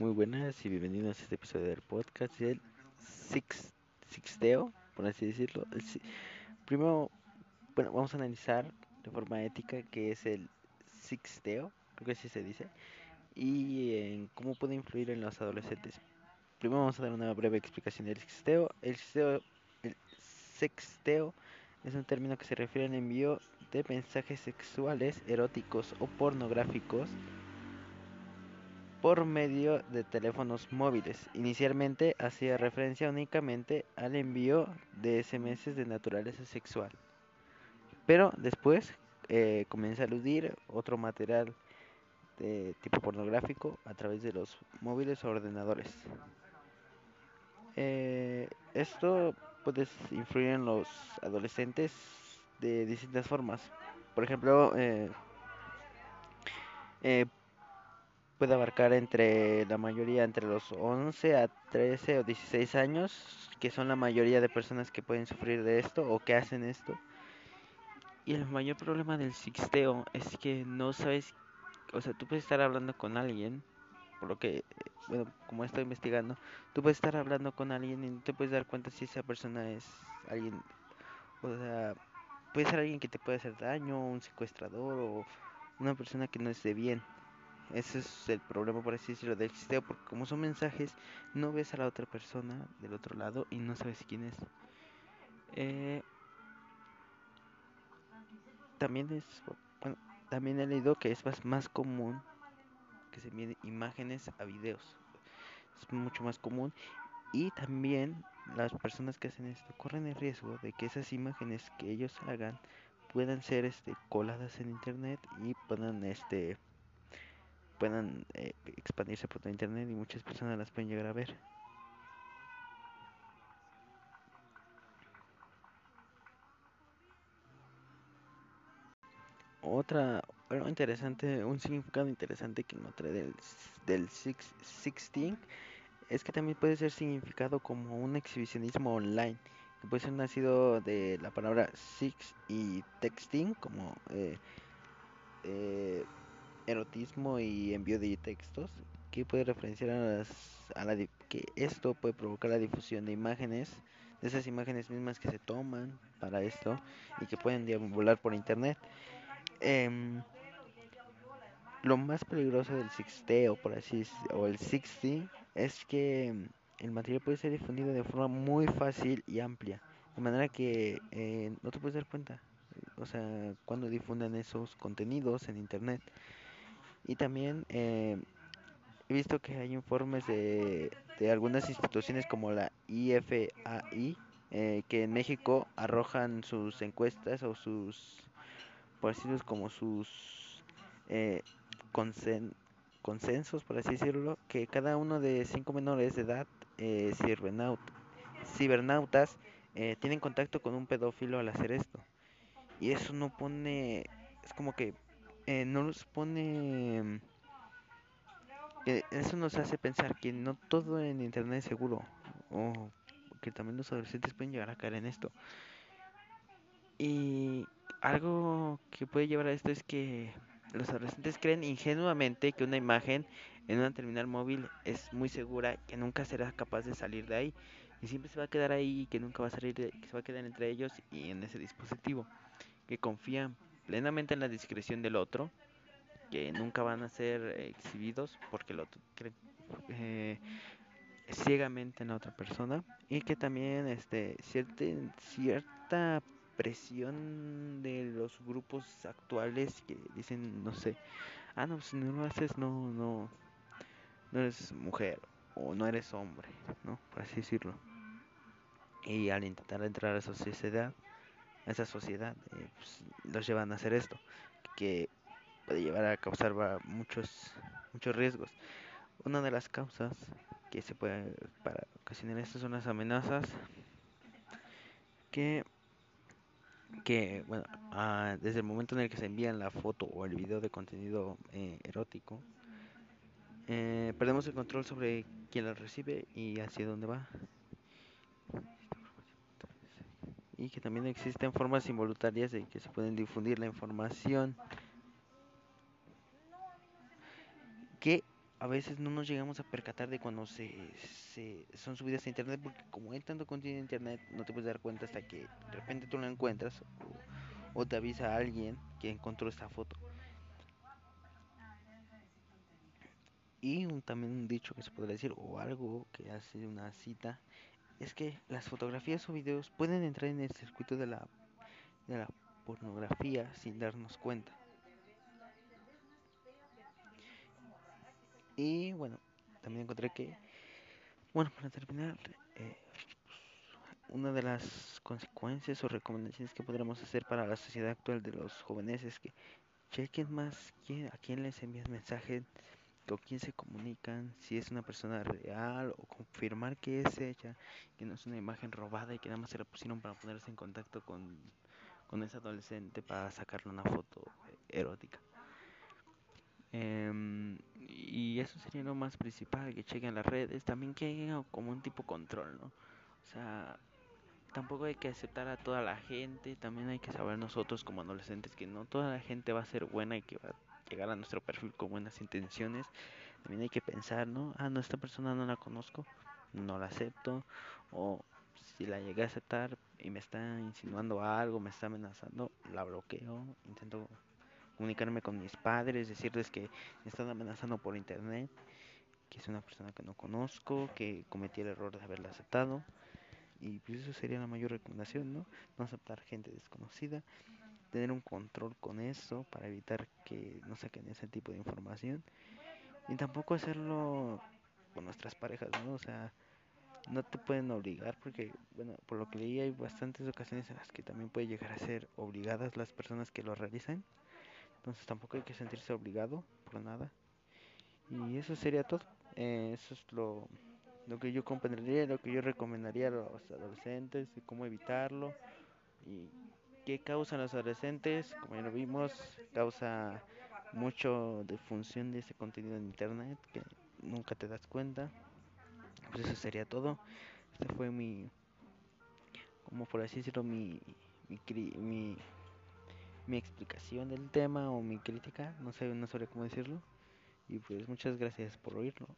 Muy buenas y bienvenidos a este episodio del podcast del Six, Sixteo, por así decirlo. Primero, bueno, vamos a analizar de forma ética qué es el Sixteo, creo que así se dice, y en cómo puede influir en los adolescentes. Primero vamos a dar una breve explicación del Sixteo. El Sixteo, el sexteo es un término que se refiere al envío de mensajes sexuales, eróticos o pornográficos por medio de teléfonos móviles. Inicialmente hacía referencia únicamente al envío de SMS de naturaleza sexual, pero después eh, comienza a aludir otro material de tipo pornográfico a través de los móviles o ordenadores. Eh, esto puede influir en los adolescentes de distintas formas. Por ejemplo, eh, eh, puede abarcar entre la mayoría entre los 11 a 13 o 16 años, que son la mayoría de personas que pueden sufrir de esto o que hacen esto. Y el mayor problema del sixteo es que no sabes, o sea, tú puedes estar hablando con alguien, por lo que, bueno, como estoy investigando, tú puedes estar hablando con alguien y no te puedes dar cuenta si esa persona es alguien, o sea, puede ser alguien que te puede hacer daño, un secuestrador o una persona que no esté bien. Ese es el problema, por así decirlo, del sistema, porque como son mensajes, no ves a la otra persona del otro lado y no sabes quién es. Eh, también es, bueno, también he leído que es más, más común que se envíen imágenes a videos. Es mucho más común y también las personas que hacen esto corren el riesgo de que esas imágenes que ellos hagan puedan ser este coladas en internet y puedan este puedan eh, expandirse por todo internet y muchas personas las pueden llegar a ver. Otra, bueno, interesante, un significado interesante que encontré del, del six, sixteen es que también puede ser significado como un exhibicionismo online, que puede ser nacido de la palabra six y texting, como eh, eh, erotismo y envío de textos, que puede referenciar a, las, que esto puede provocar la difusión de imágenes, de esas imágenes mismas que se toman para esto y que pueden deambular por internet. Eh, lo más peligroso del sixteo, por así o el sixty, es que el material puede ser difundido de forma muy fácil y amplia, de manera que eh, no te puedes dar cuenta, o sea, cuando difundan esos contenidos en internet. Y también eh, he visto que hay informes de, de algunas instituciones como la IFAI, eh, que en México arrojan sus encuestas o sus, por así decirlo, como sus eh, consen consensos, por así decirlo, que cada uno de cinco menores de edad eh, cibernaut cibernautas eh, tienen contacto con un pedófilo al hacer esto. Y eso no pone, es como que eh, no los pone, eso nos hace pensar que no todo en internet es seguro, o que también los adolescentes pueden llegar a caer en esto. Y algo que puede llevar a esto es que los adolescentes creen ingenuamente que una imagen en una terminal móvil es muy segura, que nunca será capaz de salir de ahí y siempre se va a quedar ahí, que nunca va a salir, de, que se va a quedar entre ellos y en ese dispositivo, que confían plenamente en la discreción del otro, que nunca van a ser exhibidos porque el otro cree eh, ciegamente en la otra persona y que también este cierta cierta presión de los grupos actuales que dicen, no sé, ah, no, si no lo haces, no, no, no eres mujer o no eres hombre, ¿no? Por así decirlo. Y al intentar entrar a esa sociedad, esa sociedad, eh, pues, los llevan a hacer esto, que puede llevar a causar muchos, muchos riesgos. Una de las causas que se puede para ocasionar esto son las amenazas que que, bueno, ah, desde el momento en el que se envían la foto o el video de contenido eh, erótico, eh, perdemos el control sobre quién la recibe y hacia dónde va. Y que también existen formas involuntarias de que se pueden difundir la información que a veces no nos llegamos a percatar de cuando se, se son subidas a internet porque como hay tanto contenido en internet no te puedes dar cuenta hasta que de repente tú la encuentras o, o te avisa a alguien que encontró esta foto. Y un, también un dicho que se podría decir o algo que hace una cita es que las fotografías o videos pueden entrar en el circuito de la, de la pornografía sin darnos cuenta. Y bueno, también encontré que, bueno, para terminar, eh, una de las consecuencias o recomendaciones que podríamos hacer para la sociedad actual de los jóvenes es que chequen más quién, a quién les envían mensajes, con quién se comunican, si es una persona real o confirmar que es ella, que no es una imagen robada y que nada más se la pusieron para ponerse en contacto con, con ese adolescente para sacarle una foto erótica. Em, y eso sería lo más principal, que chequen las redes, también que haya como un tipo control, ¿no? O sea, tampoco hay que aceptar a toda la gente, también hay que saber nosotros como adolescentes que no toda la gente va a ser buena y que va a llegar a nuestro perfil con buenas intenciones. También hay que pensar, ¿no? Ah, no, esta persona no la conozco, no la acepto, o si la llegué a aceptar y me está insinuando algo, me está amenazando, la bloqueo, intento comunicarme con mis padres, decirles que me están amenazando por internet, que es una persona que no conozco, que cometí el error de haberla aceptado. Y pues eso sería la mayor recomendación, ¿no? No aceptar gente desconocida, tener un control con eso para evitar que no saquen ese tipo de información. Y tampoco hacerlo con nuestras parejas, ¿no? O sea, no te pueden obligar porque, bueno, por lo que leí hay bastantes ocasiones en las que también puede llegar a ser obligadas las personas que lo realizan. Entonces tampoco hay que sentirse obligado por nada. Y eso sería todo. Eh, eso es lo, lo que yo comprendería, lo que yo recomendaría a los adolescentes cómo evitarlo. Y qué causan los adolescentes, como ya lo vimos, causa mucho de función de ese contenido en internet que nunca te das cuenta. Pues eso sería todo. Este fue mi, como por así decirlo, mi, mi, mi explicación del tema o mi crítica, no sé, no sabría cómo decirlo. Y pues muchas gracias por oírlo.